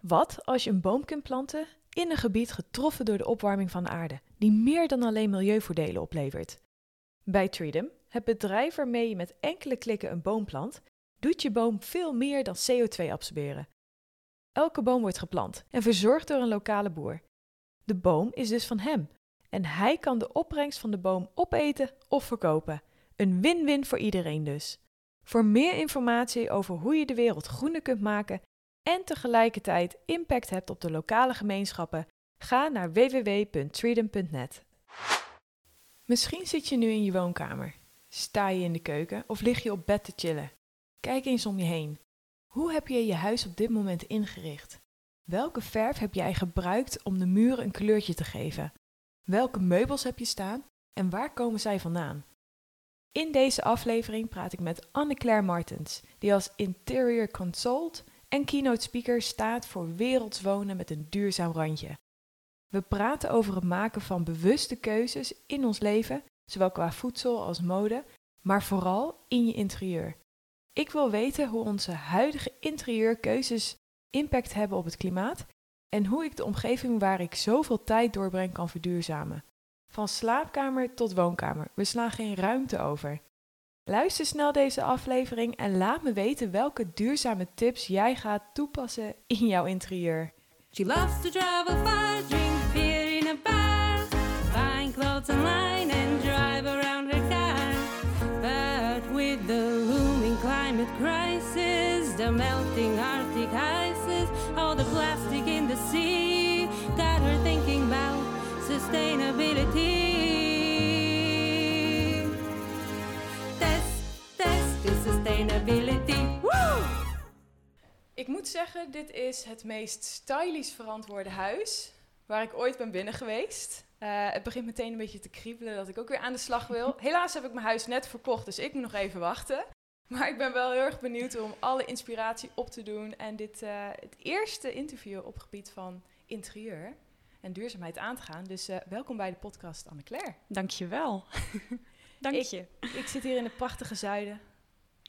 Wat als je een boom kunt planten in een gebied getroffen door de opwarming van de aarde, die meer dan alleen milieuvoordelen oplevert? Bij Treedom, het bedrijf waarmee je met enkele klikken een boom plant, doet je boom veel meer dan CO2 absorberen. Elke boom wordt geplant en verzorgd door een lokale boer. De boom is dus van hem en hij kan de opbrengst van de boom opeten of verkopen. Een win-win voor iedereen dus. Voor meer informatie over hoe je de wereld groener kunt maken en tegelijkertijd impact hebt op de lokale gemeenschappen, ga naar www.freedom.net. Misschien zit je nu in je woonkamer, sta je in de keuken of lig je op bed te chillen. Kijk eens om je heen. Hoe heb je je huis op dit moment ingericht? Welke verf heb jij gebruikt om de muren een kleurtje te geven? Welke meubels heb je staan en waar komen zij vandaan? In deze aflevering praat ik met Anne-Claire Martens, die als interior consult en keynote speaker staat voor werelds wonen met een duurzaam randje. We praten over het maken van bewuste keuzes in ons leven, zowel qua voedsel als mode, maar vooral in je interieur. Ik wil weten hoe onze huidige interieurkeuzes impact hebben op het klimaat en hoe ik de omgeving waar ik zoveel tijd doorbreng kan verduurzamen. Van slaapkamer tot woonkamer, we slaan geen ruimte over. Luister snel deze aflevering en laat me weten welke duurzame tips jij gaat toepassen in jouw interieur. She loves to travel far, drink beer in a bar, buying clothes online and drive around her car. But with the looming climate crisis, the melting Arctic ices, all the plastic in the sea, got her thinking about sustainability. Sustainability. Woo! Ik moet zeggen, dit is het meest stylish verantwoorde huis waar ik ooit ben binnen geweest. Eh, het begint meteen een beetje te kriebelen dat ik ook weer aan de slag wil. Helaas heb ik mijn huis net verkocht, dus ik moet nog even wachten. Maar ik ben wel heel erg benieuwd om alle inspiratie op te doen en dit uh, het eerste interview op gebied van interieur en duurzaamheid aan te gaan. Dus uh, welkom bij de podcast Anne-Claire. Dankjewel. Dank ik, je. Ik zit hier in het prachtige zuiden.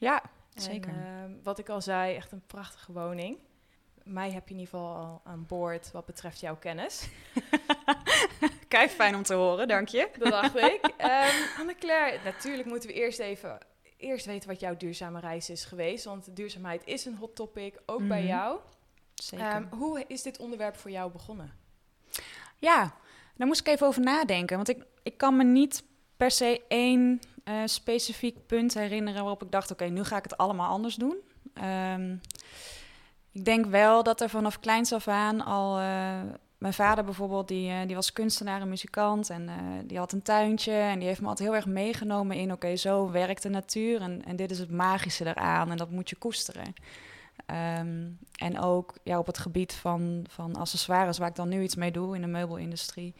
Ja, zeker. ehm, wat ik al zei, echt een prachtige woning. Mij heb je in ieder geval al aan boord wat betreft jouw kennis. Kijk, fijn om te horen, dank je. Dat dacht ik. Ehm Anne-Claire, natuurlijk moeten we eerst even eerst weten wat jouw duurzame reis is geweest. Want duurzaamheid is een hot topic, ook bij Mhm. jou. Zeker. Ehm, hoe is dit onderwerp voor jou begonnen? ja, daar moest ik even over nadenken. Want ik, ik kan me niet per se één eh, specifiek punt herinneren waarop ik dacht: oké, nu ga ik het allemaal anders doen. Ehm, ik denk wel dat er vanaf kleins af aan al. eh, mijn vader bijvoorbeeld, die, eh, die was kunstenaar en muzikant en die had een tuintje en die heeft me altijd heel erg meegenomen in, oké, zo werkt de natuur en, en dit is het magische eraan en dat moet je koesteren. Ehm, en ook ja, op het gebied van, van accessoires, waar ik dan nu iets mee doe in de meubelindustrie.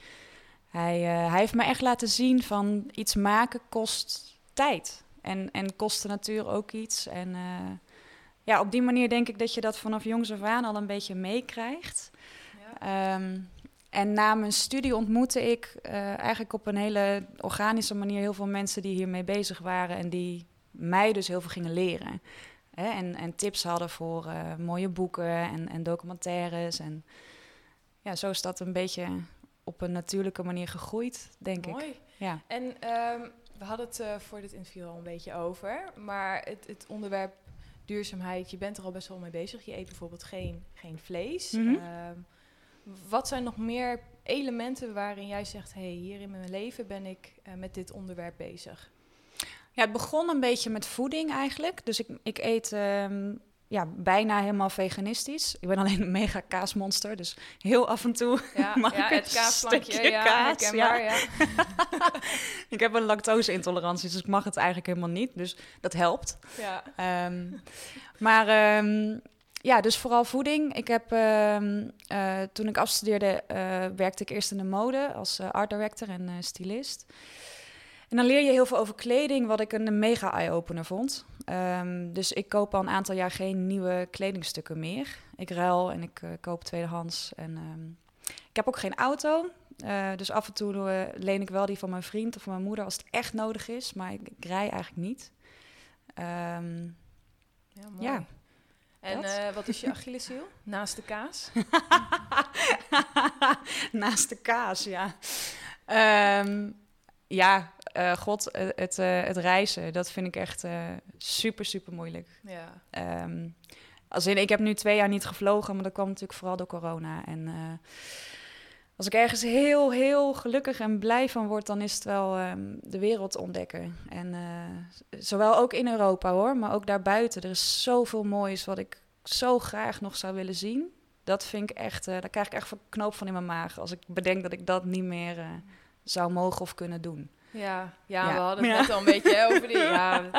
Hij, eh, hij heeft me echt laten zien van iets maken kost tijd. En, en kost de natuur ook iets. En eh, ja, op die manier denk ik dat je dat vanaf jongs af aan al een beetje meekrijgt. Ehm, en na mijn studie ontmoette ik eh, eigenlijk op een hele organische manier heel veel mensen die hiermee bezig waren en die mij dus heel veel gingen leren. Hè, en, en tips hadden voor mooie boeken en, en documentaires. En ja, zo is dat een beetje op een natuurlijke manier gegroeid, denk ik. Mooi. Ja. En ehm, we hadden het eh, voor dit interview al een beetje over. Maar het, het onderwerp duurzaamheid, je bent er al best wel mee bezig. Je eet bijvoorbeeld geen, geen vlees. Mhm. Ehm, wat zijn nog meer elementen waarin jij zegt... hé, hey, hier in mijn leven ben ik eh, met dit onderwerp bezig? Ja, het begon een beetje met voeding eigenlijk. Dus ik, ik eet ehm, ja, bijna helemaal veganistisch. Ik ben alleen een mega kaasmonster, dus heel af en toe Ja, Mag ja ik het kaasplankje, stukje ja, kaas? herkenbaar, ja. ik heb een lactose-intolerantie, dus ik mag het eigenlijk helemaal niet. Dus dat helpt. ja. Ehm, maar ehm, ja, dus vooral voeding. Ik heb, ehm, eh, toen ik afstudeerde, eh, werkte ik eerst in de mode als eh, art director en stylist. En dan leer je heel veel over kleding, wat ik een mega eye-opener vond. Ehm, dus ik koop al een aantal jaar geen nieuwe kledingstukken meer. Ik ruil en ik eh, koop tweedehands. En, ehm, ik heb ook geen auto. Eh, dus af en toe eh, leen ik wel die van mijn vriend of van mijn moeder als het echt nodig is. Maar ik, ik rij eigenlijk niet. Ehm, Ja. Ja. En wat is je Achilleshiel? Naast de kaas? Naast de kaas, ja. Ja, eh, god, eh, het, eh, het reizen, dat vind ik echt super, super moeilijk. Ja. Ehm, als in, ik heb nu twee jaar niet gevlogen, maar dat kwam natuurlijk vooral door corona. En als ik ergens heel, heel gelukkig en blij van word, dan is het wel ehm, de wereld ontdekken. En zowel ook in Europa hoor, maar ook daarbuiten. Er is zoveel moois wat ik zo graag nog zou willen zien. Dat vind ik echt, daar krijg ik echt een knoop van in mijn maag. Als ik bedenk dat ik dat niet meer zou mogen of kunnen doen. Ja, ja, Ja. we hadden het Ja. net al een beetje hè, over die... Ja,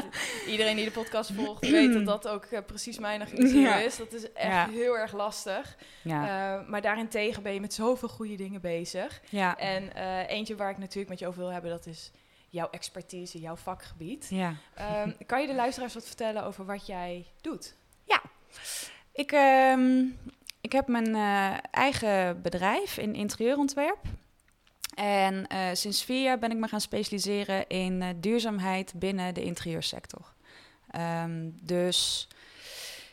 iedereen die de podcast volgt weet dat dat ook eh, precies mijn Ja. is. Dat is echt Ja. heel erg lastig. Ja, Eh, maar daarentegen ben je met zoveel goede dingen bezig. ja, En eh, eentje waar ik natuurlijk met je over wil hebben, dat is jouw expertise, jouw vakgebied. ja. Ehm, kan je de luisteraars wat vertellen over wat jij doet? Ik, ehm, ik heb mijn eigen bedrijf in interieurontwerp. En eh, sinds vier jaar ben ik me gaan specialiseren in eh, duurzaamheid binnen de interieursector. Ehm, dus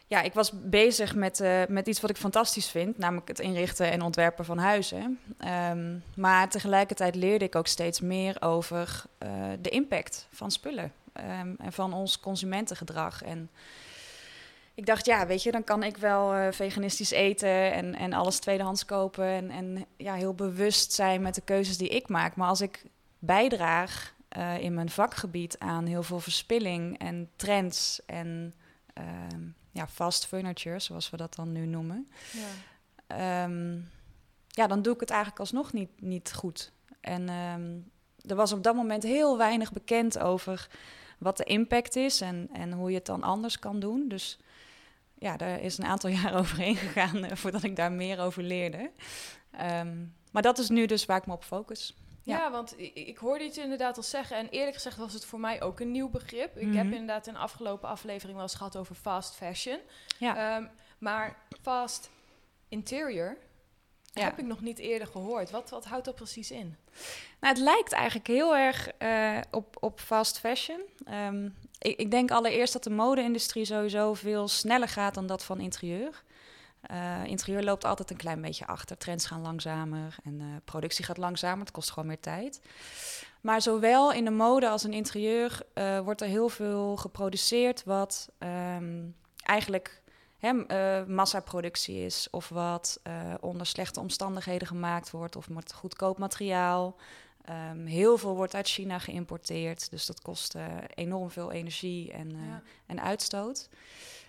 ja, ik was bezig met, eh, met iets wat ik fantastisch vind, namelijk het inrichten en ontwerpen van huizen. Ehm, maar tegelijkertijd leerde ik ook steeds meer over de impact van spullen ehm, en van ons consumentengedrag. En ik dacht, ja, weet je, dan kan ik wel eh, veganistisch eten en, en alles tweedehands kopen. En, en ja, heel bewust zijn met de keuzes die ik maak. Maar als ik bijdraag eh, in mijn vakgebied aan heel veel verspilling en trends en ehm, ja, fast furniture, zoals we dat dan nu noemen. Ja. Ehm, ja, dan doe ik het eigenlijk alsnog niet, niet goed. En ehm, er was op dat moment heel weinig bekend over wat de impact is en, en hoe je het dan anders kan doen. Dus ja, daar is een aantal jaar overheen gegaan eh, voordat ik daar meer over leerde. Ehm, maar dat is nu dus waar ik me op focus. Ja, Ja. want ik, ik hoorde het inderdaad al zeggen. En eerlijk gezegd was het voor mij ook een nieuw begrip. Ik heb Mhm. inderdaad in de afgelopen aflevering wel eens gehad over fast fashion. Ja. Ehm, maar fast interior Ja. heb ik nog niet eerder gehoord. Wat, wat houdt dat precies in? Nou, het lijkt eigenlijk heel erg eh, op, op fast fashion. Ehm, ik, ik denk allereerst dat de mode-industrie sowieso veel sneller gaat dan dat van interieur. Eh, interieur loopt altijd een klein beetje achter. Trends gaan langzamer en eh, productie gaat langzamer. Het kost gewoon meer tijd. Maar zowel in de mode als in interieur eh, wordt er heel veel geproduceerd wat ehm, eigenlijk hè, massaproductie is. Of wat onder slechte omstandigheden gemaakt wordt of met goedkoop materiaal. Ehm, heel veel wordt uit China geïmporteerd, dus dat kost eh, enorm veel energie en, eh, Ja. en uitstoot.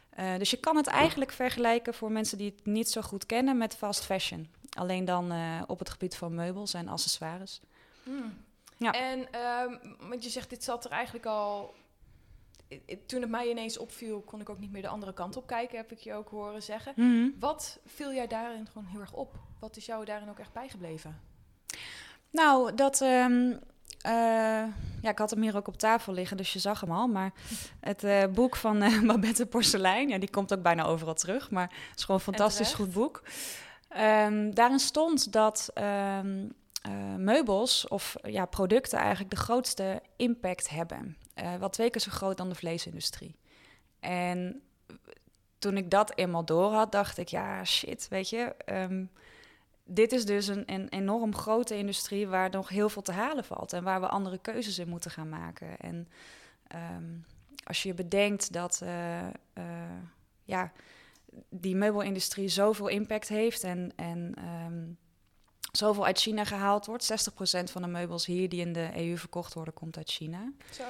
Eh, dus je kan het eigenlijk vergelijken voor mensen die het niet zo goed kennen met fast fashion. Alleen dan op het gebied van meubels en accessoires. Ja. En ehm, want je zegt, dit zat er eigenlijk al... Toen het mij ineens opviel, kon ik ook niet meer de andere kant op kijken, heb ik je ook horen zeggen. Wat viel jij daarin gewoon heel erg op? Wat is jou daarin ook echt bijgebleven? Nou, dat. ehm, eh, ja, ik had hem hier ook op tafel liggen, dus je zag hem al. Maar het eh, boek van eh, Babette Porcelein, ja, die komt ook bijna overal terug. Maar het is gewoon een fantastisch goed boek. Ehm, daarin stond dat ehm, eh, meubels of ja, producten eigenlijk de grootste impact hebben. Wel twee keer zo groot dan de vleesindustrie. En toen ik dat eenmaal door had, dacht ik, ja, shit, weet je. Dit is dus een, een enorm grote industrie waar nog heel veel te halen valt en waar we andere keuzes in moeten gaan maken. En ehm, als je bedenkt dat eh, eh, ja, die meubelindustrie zoveel impact heeft en, en ehm, zoveel uit China gehaald wordt, 60% van de meubels hier die in de EU verkocht worden, komt uit China. Zo.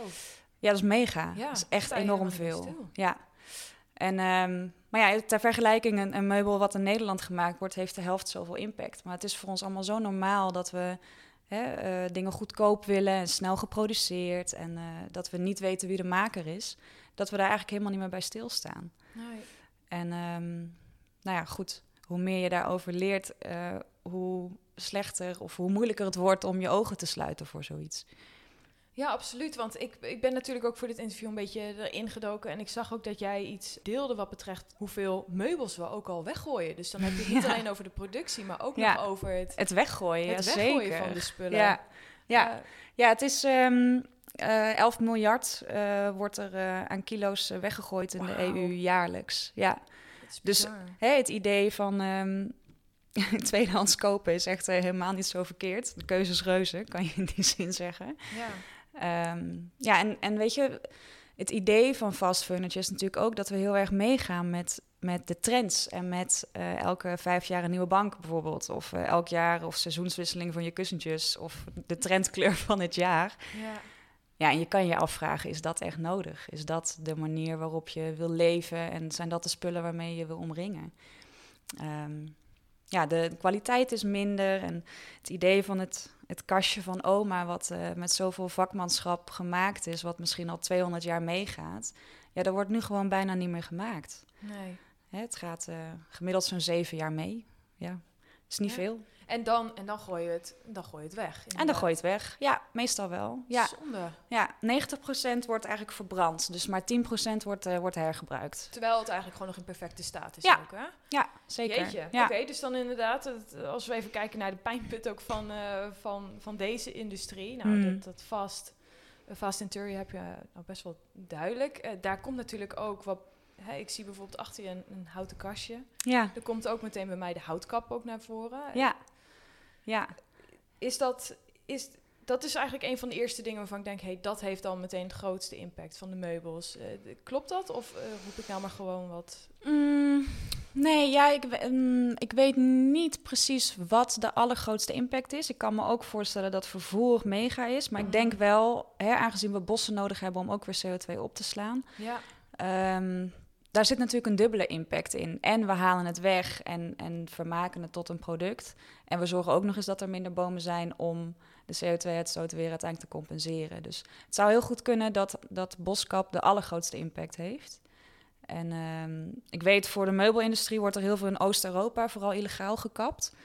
Ja, dat is mega. Ja, dat is echt enorm veel. stil. Ja. En, ehm, maar ja, ter vergelijking, een, een meubel wat in Nederland gemaakt wordt, heeft de helft zoveel impact. Maar het is voor ons allemaal zo normaal dat we hè, eh, dingen goedkoop willen en snel geproduceerd. En eh, dat we niet weten wie de maker is. Dat we daar eigenlijk helemaal niet meer bij stilstaan. Nee. En ehm, nou ja, goed. Hoe meer je daarover leert, eh, hoe slechter of hoe moeilijker het wordt om je ogen te sluiten voor zoiets. Ja, absoluut. Want ik, ik ben natuurlijk ook voor dit interview een beetje erin gedoken. En ik zag ook dat jij iets deelde wat betreft hoeveel meubels we ook al weggooien. Dus dan heb je het niet Ja. alleen over de productie, maar ook Ja. nog over het, Het weggooien, het weggooien zeker. van de spullen. Ja, ja. Eh, Ja, het is ehm eh 11 miljard eh, wordt er eh, aan kilo's eh, weggegooid in de. EU jaarlijks. Ja, Dus-. Hè, het idee van ehm, tweedehands kopen is echt eh, helemaal niet zo verkeerd. De keuze is reuze, kan je in die zin zeggen. ja. Ehm, ja, en, en weet je, het idee van fast furniture is natuurlijk ook dat we heel erg meegaan met, met de trends. En met eh, elke vijf jaar een nieuwe bank bijvoorbeeld. Of eh, elk jaar of seizoenswisseling van je kussentjes. Of de trendkleur van het jaar. ja. Ja, en je kan je afvragen, is dat echt nodig? Is dat de manier waarop je wil leven? En zijn dat de spullen waarmee je wil omringen? Ehm, ja, de kwaliteit is minder. En het idee van het, het kastje van oma, wat eh, met zoveel vakmanschap gemaakt is, wat misschien al 200 jaar meegaat, ja, dat wordt nu gewoon bijna niet meer gemaakt. Nee. Hè, het gaat eh, gemiddeld zo'n zeven jaar mee. Ja, is niet Ja. veel. En dan, en dan gooi je het, dan gooi je het weg. En dan gooi je het weg. Ja, meestal wel. Ja, Zonde. ja 90% wordt eigenlijk verbrand. Dus maar 10% wordt, eh, wordt hergebruikt. Terwijl het eigenlijk gewoon nog in perfecte staat is Ja. ook, hè? Ja, zeker. Jeetje. Ja. Oké, dus dan inderdaad, het- als we even kijken naar de pijnput ook van, eh, van, van deze industrie. Nou, Mhm. dat, dat vast, eh, fast and Turry heb je nou best wel duidelijk. Eh, daar komt natuurlijk ook wat... Hè, ik zie bijvoorbeeld achter je een, een houten kastje. Ja, Er komt ook meteen bij mij de houtkap ook naar voren. ja. Ja, Is dat, is, dat is eigenlijk een van de eerste dingen waarvan ik denk... hey, dat heeft dan meteen de grootste impact van de meubels. Eh, klopt dat? Of eh, roep ik nou maar gewoon wat... Mm, nee, ja, ik, mm, ik weet niet precies wat de allergrootste impact is. Ik kan me ook voorstellen dat vervoer mega is. Maar ik Mhm. denk wel, hè, aangezien we bossen nodig hebben om ook weer CO2 op te slaan... Ja, ehm, daar zit natuurlijk een dubbele impact in. En we halen het weg en, en vermaken het tot een product. En we zorgen ook nog eens dat er minder bomen zijn om de CO2-uitstoot weer uiteindelijk te compenseren. Dus het zou heel goed kunnen dat, dat boskap de allergrootste impact heeft. En ehm, ik weet, voor de meubelindustrie wordt er heel veel in Oost-Europa vooral illegaal gekapt.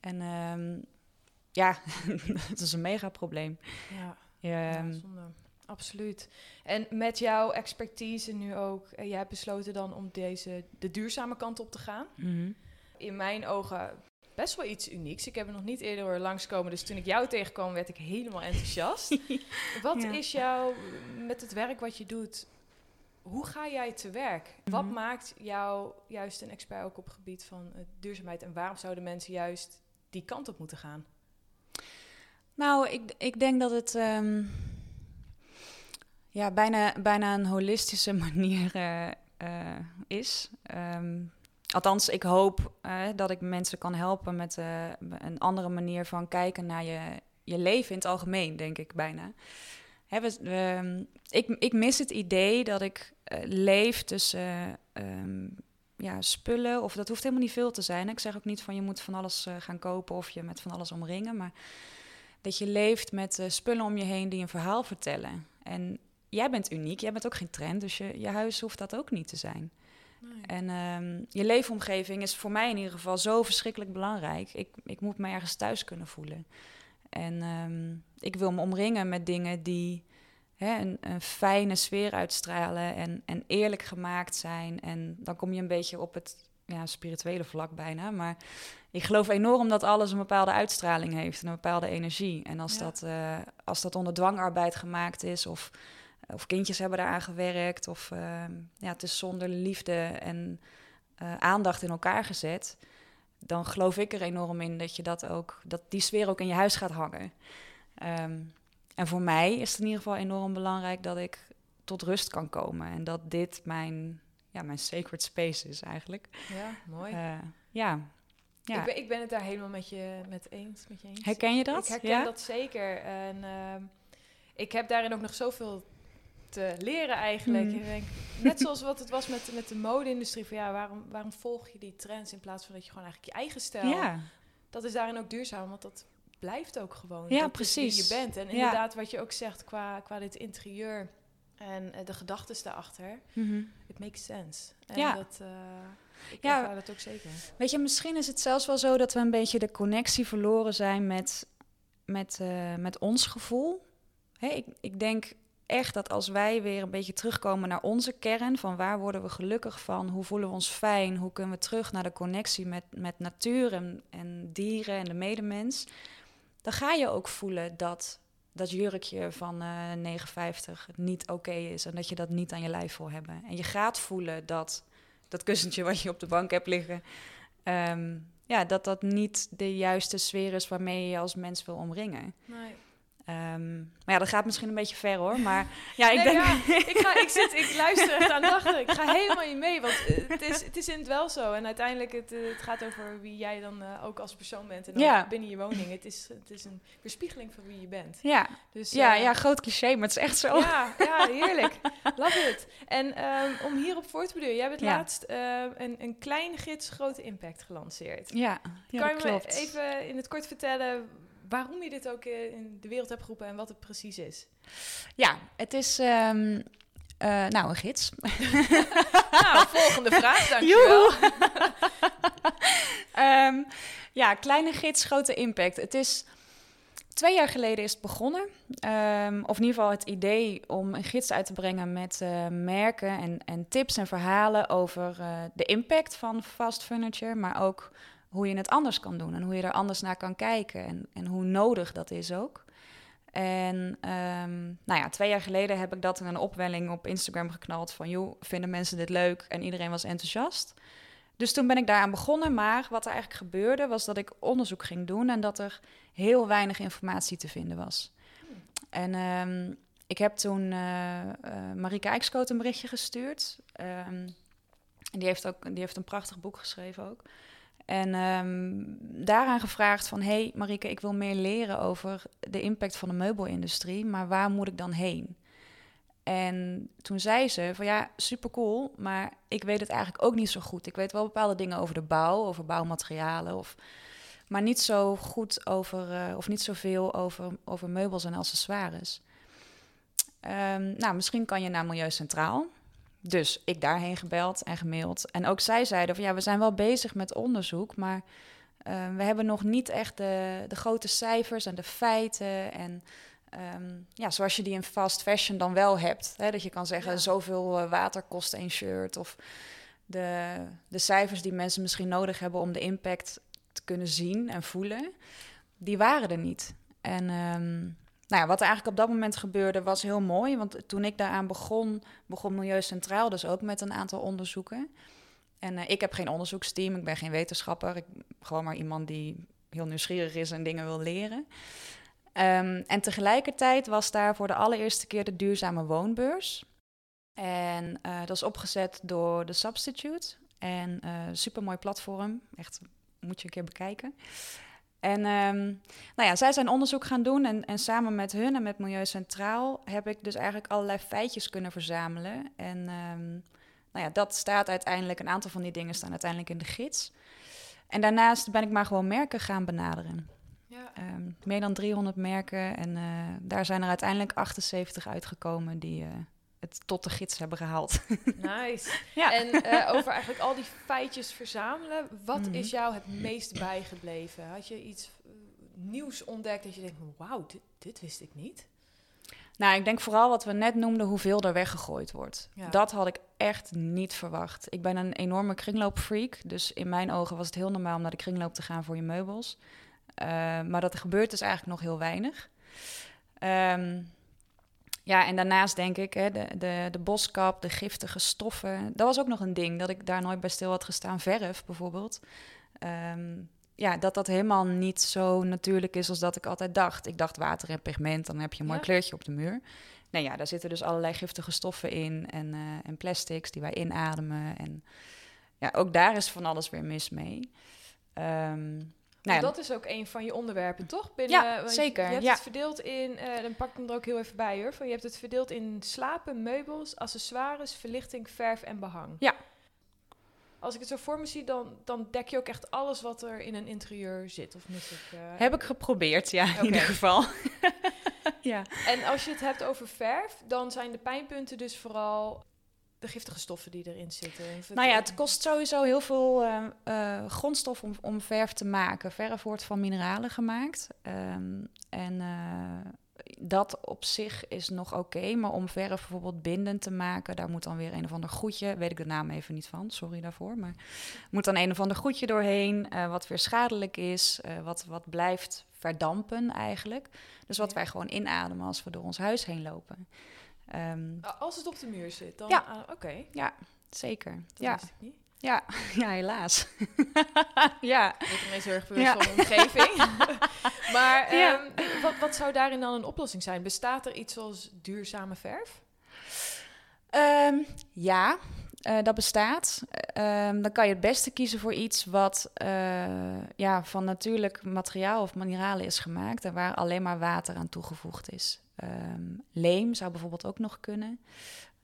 En ehm, ja, dat is een mega probleem. ja. Ja, Ja, zonde. Absoluut. En met jouw expertise nu ook, eh, jij hebt besloten dan om deze, de duurzame kant op te gaan. mhm. In mijn ogen best wel iets unieks. Ik heb er nog niet eerder hoor langskomen, dus toen ik jou tegenkwam werd ik helemaal enthousiast. Wat Ja. is jou, met het werk wat je doet, hoe ga jij te werk? Wat Mhm. maakt jou juist een expert ook op het gebied van eh, duurzaamheid en waarom zouden mensen juist die kant op moeten gaan? Nou, ik, ik denk dat het ehm, ja, bijna, bijna een holistische manier eh, eh, is. Ehm, althans, ik hoop eh, dat ik mensen kan helpen met een andere manier van kijken naar je, je leven in het algemeen, denk ik bijna. Hè, we- ik, ik mis het idee dat ik leef tussen ehm, ja, spullen, of dat hoeft helemaal niet veel te zijn. Ik zeg ook niet van je moet van alles gaan kopen of je met van alles omringen, maar dat je leeft met spullen om je heen die een verhaal vertellen. En jij bent uniek, jij bent ook geen trend, dus je, je huis hoeft dat ook niet te zijn. En ehm, je leefomgeving is voor mij in ieder geval zo verschrikkelijk belangrijk. Ik, ik moet me ergens thuis kunnen voelen. En ehm, ik wil me omringen met dingen die hè, een, een fijne sfeer uitstralen en, en eerlijk gemaakt zijn. En dan kom je een beetje op het ja, spirituele vlak bijna. Maar ik geloof enorm dat alles een bepaalde uitstraling heeft en een bepaalde energie. En als, Ja. dat, eh, als dat onder dwangarbeid gemaakt is of, of kindjes hebben daaraan gewerkt of ehm, ja, het is zonder liefde en eh, aandacht in elkaar gezet, dan geloof ik er enorm in dat je dat ook, dat die sfeer ook in je huis gaat hangen. Ehm, en voor mij is het in ieder geval enorm belangrijk dat ik tot rust kan komen en dat dit mijn, ja, mijn sacred space is eigenlijk. Ja, mooi. Eh, ja. ja. Ik, ben, ik ben het daar helemaal met je, met eens, met je eens. Herken je dat? Ik herken ja? dat zeker. En ehm, ik heb daarin ook nog zoveel te leren eigenlijk. Mm. Ik denk, net zoals wat het was met, met de mode-industrie. Van ja, waarom, waarom volg je die trends in plaats van dat je gewoon eigenlijk je eigen stijl... Ja, Dat is daarin ook duurzaam, want dat blijft ook gewoon. Ja, dat precies. Wie je bent. En Ja. inderdaad, wat je ook zegt qua, qua dit interieur en eh, de gedachten daarachter. Mhm. It makes sense. En Ja. dat... eh ik Ja. dat ook zeker. Weet je, misschien is het zelfs wel zo dat we een beetje de connectie verloren zijn met, met, eh, met ons gevoel. Hè, ik, ik denk echt dat als wij weer een beetje terugkomen naar onze kern, van waar worden we gelukkig van, hoe voelen we ons fijn, hoe kunnen we terug naar de connectie met, met natuur en, en dieren en de medemens, dan ga je ook voelen dat dat jurkje van eh 9,50 niet oké is en dat je dat niet aan je lijf wil hebben. En je gaat voelen dat dat kussentje wat je op de bank hebt liggen. Ehm, ja, dat dat niet de juiste sfeer is waarmee je je als mens wil omringen. Nee. Ehm, maar ja, dat gaat misschien een beetje ver hoor. Maar ja, ik Nee, denk. ja, ik, ga, ik, zit, ik luister echt aandachtig. Ik ga helemaal in mee, want eh, het is, het is in het wel zo. En uiteindelijk, het, eh, het gaat over wie jij dan eh, ook als persoon bent. En dan Ja. binnen je woning. Het is, het is een weerspiegeling van wie je bent. Ja, Dus, ja, ja, groot cliché, maar het is echt zo. Ja, ja, heerlijk. Love it. En ehm, om hierop voor te beduren, jij hebt Ja. laatst een, een kleine gids grote impact gelanceerd. Ja, kan je klopt. me even in het kort vertellen waarom je dit ook eh, in de wereld hebt geroepen en wat het precies is? Ja, het is ehm, eh, nou een gids. nou, volgende vraag, dankjewel. Ehm, ja, kleine gids, grote impact. Het is twee jaar geleden is het begonnen. Ehm, of in ieder geval het idee om een gids uit te brengen met eh, merken en, en tips en verhalen over de impact van fast furniture, maar ook hoe je het anders kan doen en hoe je er anders naar kan kijken en, en hoe nodig dat is ook. En ehm, nou ja, twee jaar geleden heb ik dat in een opwelling op Instagram geknald van, joh, vinden mensen dit leuk? En iedereen was enthousiast. Dus toen ben ik daaraan begonnen, maar wat er eigenlijk gebeurde was dat ik onderzoek ging doen en dat er heel weinig informatie te vinden was. En ehm, ik heb toen eh eh Marike een berichtje gestuurd. Ehm, en die heeft, ook, die heeft een prachtig boek geschreven ook. En ehm, daaraan gevraagd van... hey Marike, ik wil meer leren over de impact van de meubelindustrie... maar waar moet ik dan heen? En toen zei ze van ja, super cool, maar ik weet het eigenlijk ook niet zo goed. Ik weet wel bepaalde dingen over de bouw, over bouwmaterialen, of, maar niet zo goed over, eh, of niet zoveel over, over meubels en accessoires. Ehm, nou, misschien kan je naar Milieu Centraal. Dus ik daarheen gebeld en gemaild. En ook zij zeiden van ja, we zijn wel bezig met onderzoek, maar eh, we hebben nog niet echt de, de grote cijfers en de feiten en Ehm, ja, zoals je die in fast fashion dan wel hebt. Hè, dat je kan zeggen, Ja. zoveel eh, water kost een shirt. Of de, de cijfers die mensen misschien nodig hebben om de impact te kunnen zien en voelen. Die waren er niet. En ehm, nou ja, wat er eigenlijk op dat moment gebeurde was heel mooi. Want toen ik daaraan begon, begon Milieu Centraal dus ook met een aantal onderzoeken. En eh, ik heb geen onderzoeksteam, ik ben geen wetenschapper. Ik ben gewoon maar iemand die heel nieuwsgierig is en dingen wil leren. Um, en tegelijkertijd was daar voor de allereerste keer de duurzame woonbeurs. En uh, dat is opgezet door The Substitute. En uh, supermooi platform. Echt, moet je een keer bekijken. En um, nou ja, zij zijn onderzoek gaan doen. En, en, samen met hun en met Milieu Centraal heb ik dus eigenlijk allerlei feitjes kunnen verzamelen. En um, nou ja, dat staat uiteindelijk, een aantal van die dingen staan uiteindelijk in de gids. En daarnaast ben ik maar gewoon merken gaan benaderen. Ja. Um, meer dan 300 merken. En uh, daar zijn er uiteindelijk 78 uitgekomen die uh, het tot de gids hebben gehaald. Nice. ja. En uh, over eigenlijk al die feitjes verzamelen, wat Mhm. mm -hmm. is jou het meest bijgebleven? Had je iets eh, nieuws ontdekt dat je denkt, wauw, dit, dit, wist ik niet? Nou, ik denk vooral wat we net noemden, hoeveel er weggegooid wordt. Ja. Dat had ik echt niet verwacht. Ik ben een enorme kringloopfreak, dus in mijn ogen was het heel normaal om naar de kringloop te gaan voor je meubels. Uh, maar dat gebeurt dus eigenlijk nog heel weinig. Um, ja, en daarnaast denk ik, hè, de, de, de boskap, de giftige stoffen. Dat was ook nog een ding, dat ik daar nooit bij stil had gestaan. Verf bijvoorbeeld. Um, ja, dat dat helemaal niet zo natuurlijk is als dat ik altijd dacht. Ik dacht water en pigment, dan heb je een mooi Ja. kleurtje op de muur. Nee, ja, daar zitten dus allerlei giftige stoffen in en, uh, en plastics die wij inademen. En ja, ook daar is van alles weer mis mee. Um, nou ja, dat is ook een van je onderwerpen, toch? Binnen, ja, want zeker. Je, hebt ja. het verdeeld in, uh, dan pak ik hem er ook heel even bij hoor. Van je hebt het verdeeld in slapen, meubels, accessoires, verlichting, verf en behang. Ja. Als ik het zo voor me zie, dan, dan dek je ook echt alles wat er in een interieur zit. Of mis ik... Uh, Heb ik geprobeerd, ja, in ieder geval. ja. En als je het hebt over verf, dan zijn de pijnpunten dus vooral de giftige stoffen die erin zitten. Nou ja, het kost sowieso heel veel uh, uh, grondstof om, om verf te maken. Verf wordt van mineralen gemaakt. Um, en uh, dat op zich is nog oké. Okay, maar om verf bijvoorbeeld bindend te maken, daar moet dan weer een of ander goedje, weet ik de naam even niet van, sorry daarvoor. Maar moet dan een of ander goedje doorheen, wat weer schadelijk is, wat, wat blijft verdampen eigenlijk. Dus wat ja. wij gewoon inademen als we door ons huis heen lopen. Um, als het op de muur zit, dan... Ja. Uh, Oké. Okay. Ja. zeker. Dat ja. wist ik niet. Ja. ja, helaas. ja. Ik word ineens heel erg bewust Ja. van mijn omgeving. maar Ja. ehm, wat, wat zou daarin dan een oplossing zijn? Bestaat er iets als duurzame verf? Ehm, ja, eh, dat bestaat. Ehm, dan kan je het beste kiezen voor iets wat eh, ja, van natuurlijk materiaal of mineralen is gemaakt en waar alleen maar water aan toegevoegd is. Ehm, leem zou bijvoorbeeld ook nog kunnen.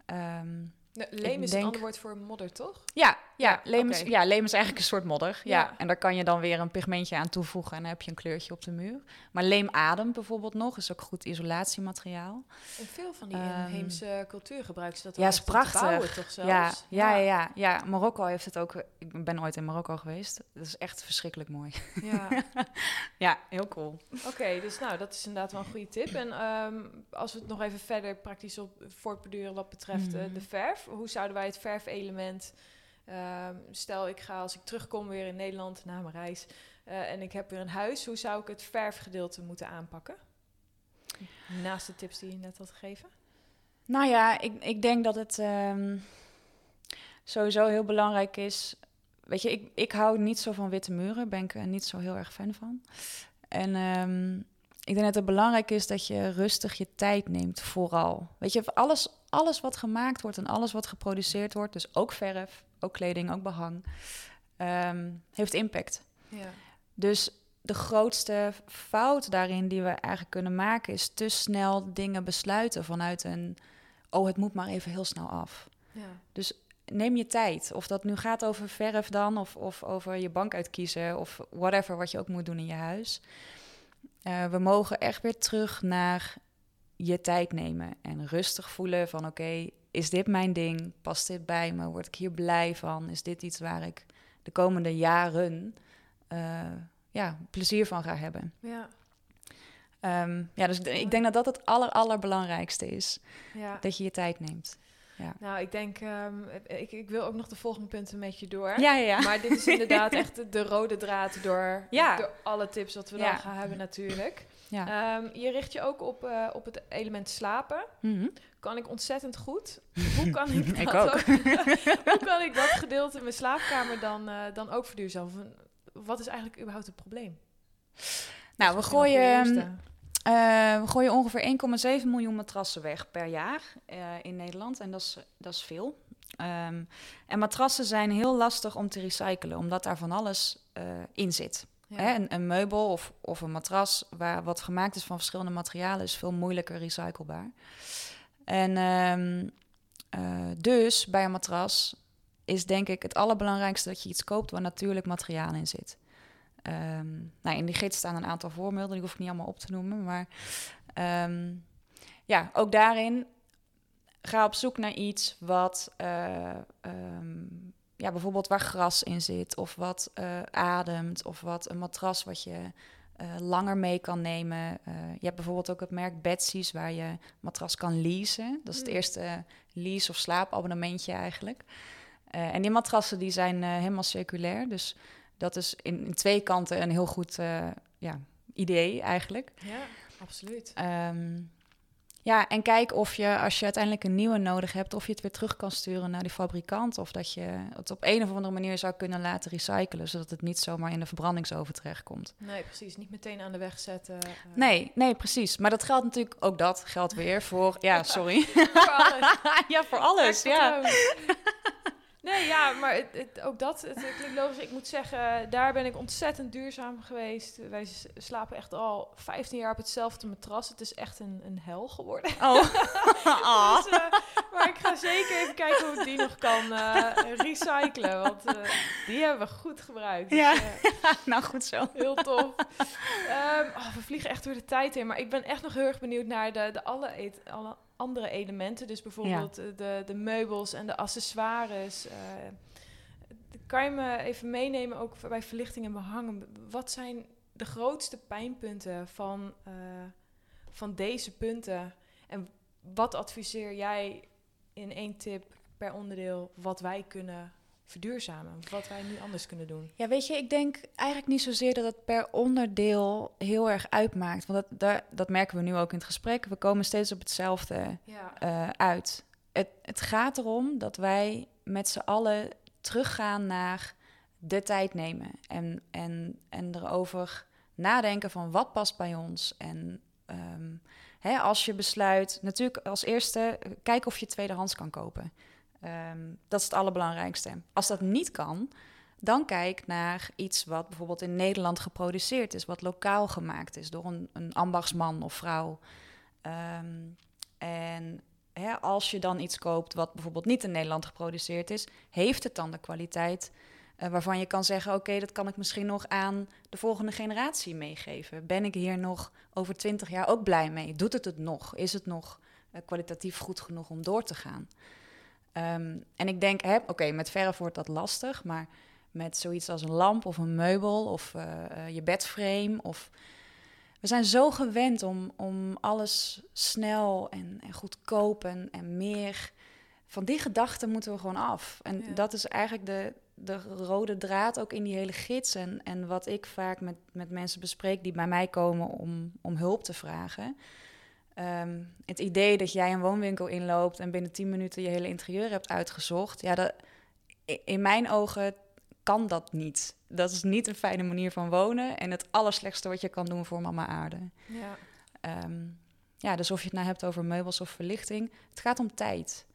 Ehm, Nee, leem is denk- een ander woord voor modder, toch? ja, ja, leem is, ja, leem is eigenlijk een soort modder. Ja. Ja. En daar kan je dan weer een pigmentje aan toevoegen en dan heb je een kleurtje op de muur. Maar leemadem bijvoorbeeld nog, is ook goed isolatiemateriaal. In veel van die Ehm, inheemse cultuur gebruiken ze dat ja, is prachtig. bouwen, toch zelfs? Ja, ja, ja, ja, ja. Marokko heeft het ook. Ik ben ooit in Marokko geweest. Dat is echt verschrikkelijk mooi. ja. Ja, heel cool. Oké, dus nou, dat is inderdaad wel een goede tip. En ehm, als we het nog even verder praktisch op voortborduren wat betreft eh, Mhm. de verf. Hoe zouden wij het verfelement... ehm, stel, ik ga als ik terugkom weer in Nederland na mijn reis... eh, en ik heb weer een huis. Hoe zou ik het verfgedeelte moeten aanpakken? Naast de tips die je net had gegeven. Nou ja, ik, ik denk dat het ehm, sowieso heel belangrijk is. Weet je, ik, ik hou niet zo van witte muren. Ben ik er niet zo heel erg fan van. En ehm, ik denk dat het belangrijk is dat je rustig je tijd neemt, vooral. Weet je, alles, alles wat gemaakt wordt en alles wat geproduceerd wordt, dus ook verf, ook kleding, ook behang, ehm, heeft impact. Ja. Dus de grootste fout daarin die we eigenlijk kunnen maken, is te snel dingen besluiten vanuit een. Oh, het moet maar even heel snel af. ja. Neem je tijd. Of dat nu gaat over verf dan, of, of over je bank uitkiezen, of whatever wat je ook moet doen in je huis. Eh, we mogen echt weer terug naar je tijd nemen en rustig voelen van oké, is dit mijn ding? Past dit bij me? Word ik hier blij van? Is dit iets waar ik de komende jaren eh, ja, plezier van ga hebben? Ja. Ehm, ja, dus ik denk- ik denk dat dat het aller, allerbelangrijkste is. ja. Dat je je tijd neemt. Nou, ik denk, ehm, ik, ik wil ook nog de volgende punten met je door. Ja, ja. Maar dit is inderdaad echt de, de rode draad door, Ja. door alle tips wat we Ja. dan gaan hebben natuurlijk. ja. Ehm, je richt je ook op, eh, op het element slapen. Mhm. Kan ik ontzettend goed. Hoe kan ik dat Ik ook. hoe kan ik dat gedeelte in mijn slaapkamer dan, eh, dan ook verduurzamen? Wat is eigenlijk überhaupt het probleem? Nou, we gooien, we gooien ongeveer 1,7 miljoen matrassen weg per jaar eh, in Nederland. En dat is, dat is veel. Ehm, en matrassen zijn heel lastig om te recyclen, omdat daar van alles eh, in zit. Ja. Hè, een, een meubel of, of een matras waar wat gemaakt is van verschillende materialen is veel moeilijker recyclebaar. En ehm, eh, dus bij een matras is denk ik het allerbelangrijkste dat je iets koopt waar natuurlijk materiaal in zit. Ehm, nou, in die gids staan een aantal voorbeelden, die hoef ik niet allemaal op te noemen. Maar ehm, ja, ook daarin ga op zoek naar iets wat uh, um, ja, bijvoorbeeld waar gras in zit, of wat uh, ademt, of wat een matras wat je uh, langer mee kan nemen. Je hebt bijvoorbeeld ook het merk Betsy's waar je matras kan leasen. Dat is het Mm. eerste lease- of slaapabonnementje eigenlijk. En die matrassen die zijn helemaal circulair, dus dat is in, in twee kanten een heel goed ja, idee eigenlijk. Ja, absoluut. Um, ja, en kijk of je, als je uiteindelijk een nieuwe nodig hebt, of je het weer terug kan sturen naar die fabrikant. Of dat je het op een of andere manier zou kunnen laten recyclen, zodat het niet zomaar in de verbrandingsoven terechtkomt. Nee, precies. Niet meteen aan de weg zetten. Uh... Nee, nee, precies. Maar dat geldt natuurlijk, ook dat geldt weer voor, ja, sorry. voor alles. ja, voor alles, ja. Nee, ja, maar het, het, ook dat, het, het klinkt logisch. Ik moet zeggen, daar ben ik ontzettend duurzaam geweest. Wij slapen echt al 15 jaar op hetzelfde matras. Het is echt een, een hel geworden. Oh. dus, uh, maar ik ga zeker even kijken hoe ik die nog kan uh, recyclen. Want uh, die hebben we goed gebruikt. Dus, ja, nou goed zo. Heel tof. Um, oh, we vliegen echt door de tijd heen. Maar ik ben echt nog heel erg benieuwd naar de, de alle, et, alle andere elementen. Dus bijvoorbeeld ja. de, de meubels en de accessoires. Uh, kan je me even meenemen, ook bij verlichting en behangen? Wat zijn de grootste pijnpunten van, uh, van deze punten? En wat adviseer jij in één tip per onderdeel wat wij kunnen verduurzamen? Wat wij nu anders kunnen doen? Ja, weet je, ik denk eigenlijk niet zozeer dat het per onderdeel heel erg uitmaakt. Want dat, dat, dat merken we nu ook in het gesprek. We komen steeds op hetzelfde ja. uh, uit. Het, het gaat erom dat wij met z'n allen teruggaan naar de tijd nemen. En, en, en erover nadenken van wat past bij ons. En ehm, hè, als je besluit, natuurlijk als eerste, kijk of je tweedehands kan kopen. Ehm, dat is het allerbelangrijkste. Als dat niet kan, dan kijk naar iets wat bijvoorbeeld in Nederland geproduceerd is, wat lokaal gemaakt is door een, een ambachtsman of vrouw. Ehm, en hè, als je dan iets koopt wat bijvoorbeeld niet in Nederland geproduceerd is, heeft het dan de kwaliteit uh, waarvan je kan zeggen: Oké, dat kan ik misschien nog aan de volgende generatie meegeven. Ben ik hier nog over twintig jaar ook blij mee? Doet het het nog? Is het nog uh, kwalitatief goed genoeg om door te gaan? Um, en ik denk, oké, met verf wordt dat lastig, maar met zoiets als een lamp of een meubel of uh, je bedframe of we zijn zo gewend om, om alles snel en, en goedkoop en, en meer. Van die gedachten moeten we gewoon af. En dat is eigenlijk de, de rode draad ook in die hele gids. En, en wat ik vaak met, met mensen bespreek die bij mij komen om, om hulp te vragen. Um, het idee dat jij een woonwinkel inloopt en binnen 10 minuten je hele interieur hebt uitgezocht. Ja, dat, in mijn ogen kan dat niet. Dat is niet een fijne manier van wonen. En het allerslechtste wat je kan doen voor mama aarde. Ja. Um, ja, dus of je het nou hebt over meubels of verlichting. Het gaat om tijd.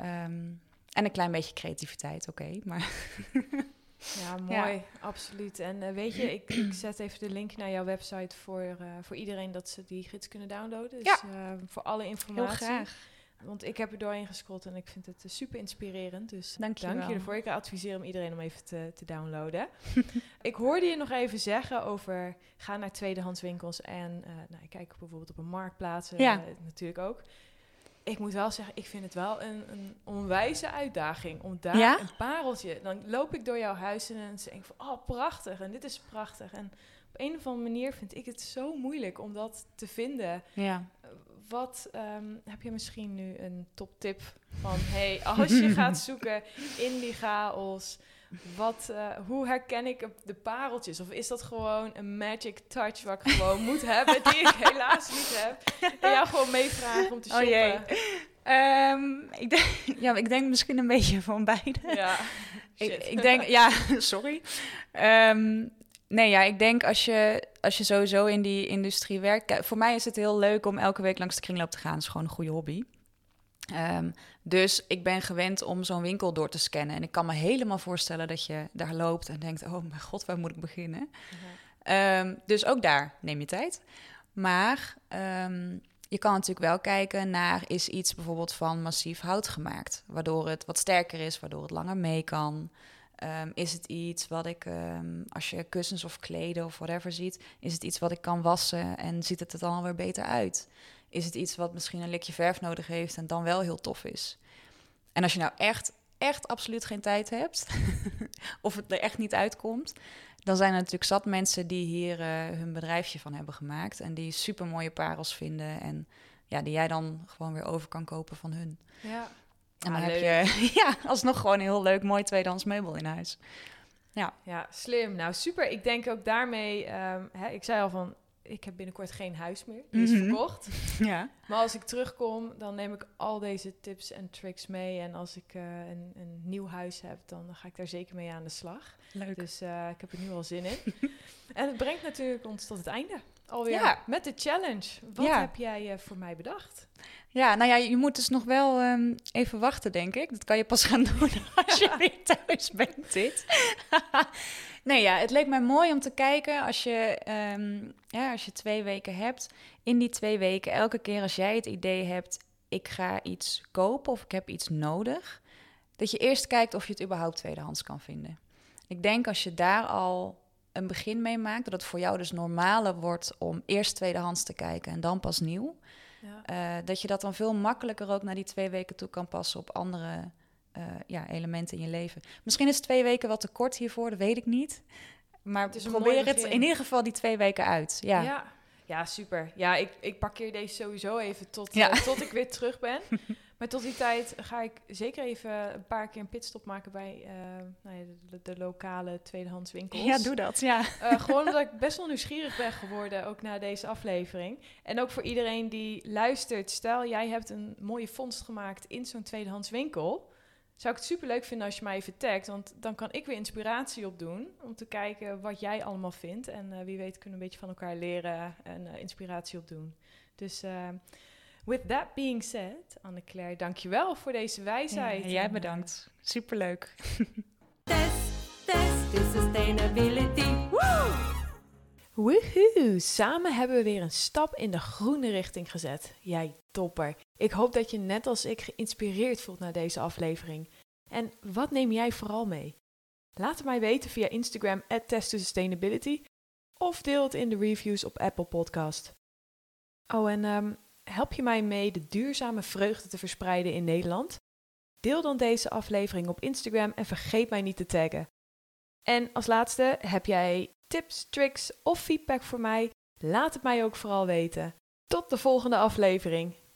Um, en een klein beetje creativiteit, oké. maar... Ja, mooi, absoluut. En uh, weet je, ik, ik, zet even de link naar jouw website voor, uh, voor iedereen dat ze die gids kunnen downloaden. Dus ja. uh, voor alle informatie. Heel graag. Want ik heb er doorheen gescrollt en ik vind het super inspirerend. Dus dank je, dank je ervoor. Ik adviseer om iedereen om even te, te downloaden. ik hoorde je nog even zeggen over ga naar tweedehandswinkels en nou, kijk bijvoorbeeld op een marktplaats. Ja. natuurlijk ook ik moet wel zeggen, ik vind het wel een, een onwijze uitdaging om daar een pareltje. Dan loop ik door jouw huis en dan denk ik van, oh prachtig en dit is prachtig. En op een of andere manier vind ik het zo moeilijk om dat te vinden. Ja. Wat um, heb je misschien nu een toptip van, hey, als je gaat zoeken in die chaos, wat, uh, hoe herken ik de pareltjes? Of is dat gewoon een magic touch wat ik gewoon moet hebben, die ik helaas niet heb? En jou gewoon meevragen om te shoppen. Oh jee. Um, ik, denk, ja, ik denk misschien een beetje van beide. Ja, ik, ik, denk, ja, sorry. Um, nee, ja, ik denk als je, als je sowieso in die industrie werkt... Voor mij is het heel leuk om elke week langs de kringloop te gaan. Dat is gewoon een goede hobby. Um, dus ik ben gewend om zo'n winkel door te scannen. En ik kan me helemaal voorstellen dat je daar loopt en denkt: oh mijn god, waar moet ik beginnen? um, dus ook daar neem je tijd. Maar um, je kan natuurlijk wel kijken naar: is iets bijvoorbeeld van massief hout gemaakt, waardoor het wat sterker is, waardoor het langer mee kan. Um, is het iets wat ik, als je kussens of kleden of whatever ziet, is het iets wat ik kan wassen en ziet het er dan alweer beter uit? Is het iets wat misschien een likje verf nodig heeft en dan wel heel tof is. En als je nou echt, echt absoluut geen tijd hebt, of het er echt niet uitkomt, dan zijn er natuurlijk zat mensen die hier uh, hun bedrijfje van hebben gemaakt en die super mooie parels vinden en ja, die jij dan gewoon weer over kan kopen van hun. Ja. En dan ah, heb je ja, alsnog gewoon een heel leuk, mooi tweedehands meubel in huis. Ja. ja, slim. Nou, super. Ik denk ook daarmee, um, hè, ik zei al van, ik heb binnenkort geen huis meer. Die is mhm. verkocht. Ja. Maar als ik terugkom, dan neem ik al deze tips en tricks mee. En als ik uh, een, een, nieuw huis heb, dan ga ik daar zeker mee aan de slag. Leuk. Dus uh, ik heb er nu al zin in. en het brengt natuurlijk ons tot het einde. Alweer ja. met de challenge. Wat ja. heb jij uh, voor mij bedacht? Ja, nou ja, je moet dus nog wel um, even wachten, denk ik. Dat kan je pas gaan doen als je weer thuis bent, dit. Nee, ja, het leek mij mooi om te kijken als je, um, ja, als je twee weken hebt. In die twee weken, elke keer als jij het idee hebt, ik ga iets kopen of ik heb iets nodig, dat je eerst kijkt of je het überhaupt tweedehands kan vinden. Ik denk als je daar al een begin mee maakt, dat het voor jou dus normaler wordt om eerst tweedehands te kijken en dan pas nieuw. Ja. Uh, dat je dat dan veel makkelijker ook naar die twee weken toe kan passen op andere uh, ja, elementen in je leven. Misschien is twee weken wat te kort hiervoor, dat weet ik niet. Maar probeer het in ieder geval die twee weken uit. Ja, ja. ja super. Ja, ik, ik parkeer deze sowieso even tot, ja. uh, tot ik weer terug ben. maar tot die tijd ga ik zeker even een paar keer een pitstop maken bij uh, nou ja, de, de, lokale tweedehands winkels. Ja, doe dat, ja. gewoon omdat ik best wel nieuwsgierig ben geworden, ook na deze aflevering. En ook voor iedereen die luistert. Stel, jij hebt een mooie vondst gemaakt in zo'n tweedehands winkel zou ik het super leuk vinden als je mij even tagt. Want dan kan ik weer inspiratie opdoen. Om te kijken wat jij allemaal vindt. En eh, wie weet kunnen we een beetje van elkaar leren en uh, inspiratie opdoen. Dus uh, with that being said, Anne-Claire, dankjewel voor deze wijsheid. Ja, jij bedankt. Superleuk. Test, test is sustainability. Woo! Woehoe! Samen hebben we weer een stap in de groene richting gezet. Jij topper. Ik hoop dat je net als ik geïnspireerd voelt naar deze aflevering. En wat neem jij vooral mee? Laat het mij weten via Instagram at Sustainability of deel het in de reviews op Apple Podcast. Oh, en um, help je mij mee de duurzame vreugde te verspreiden in Nederland? Deel dan deze aflevering op Instagram en vergeet mij niet te taggen. En als laatste, heb jij tips, tricks of feedback voor mij? Laat het mij ook vooral weten. Tot de volgende aflevering.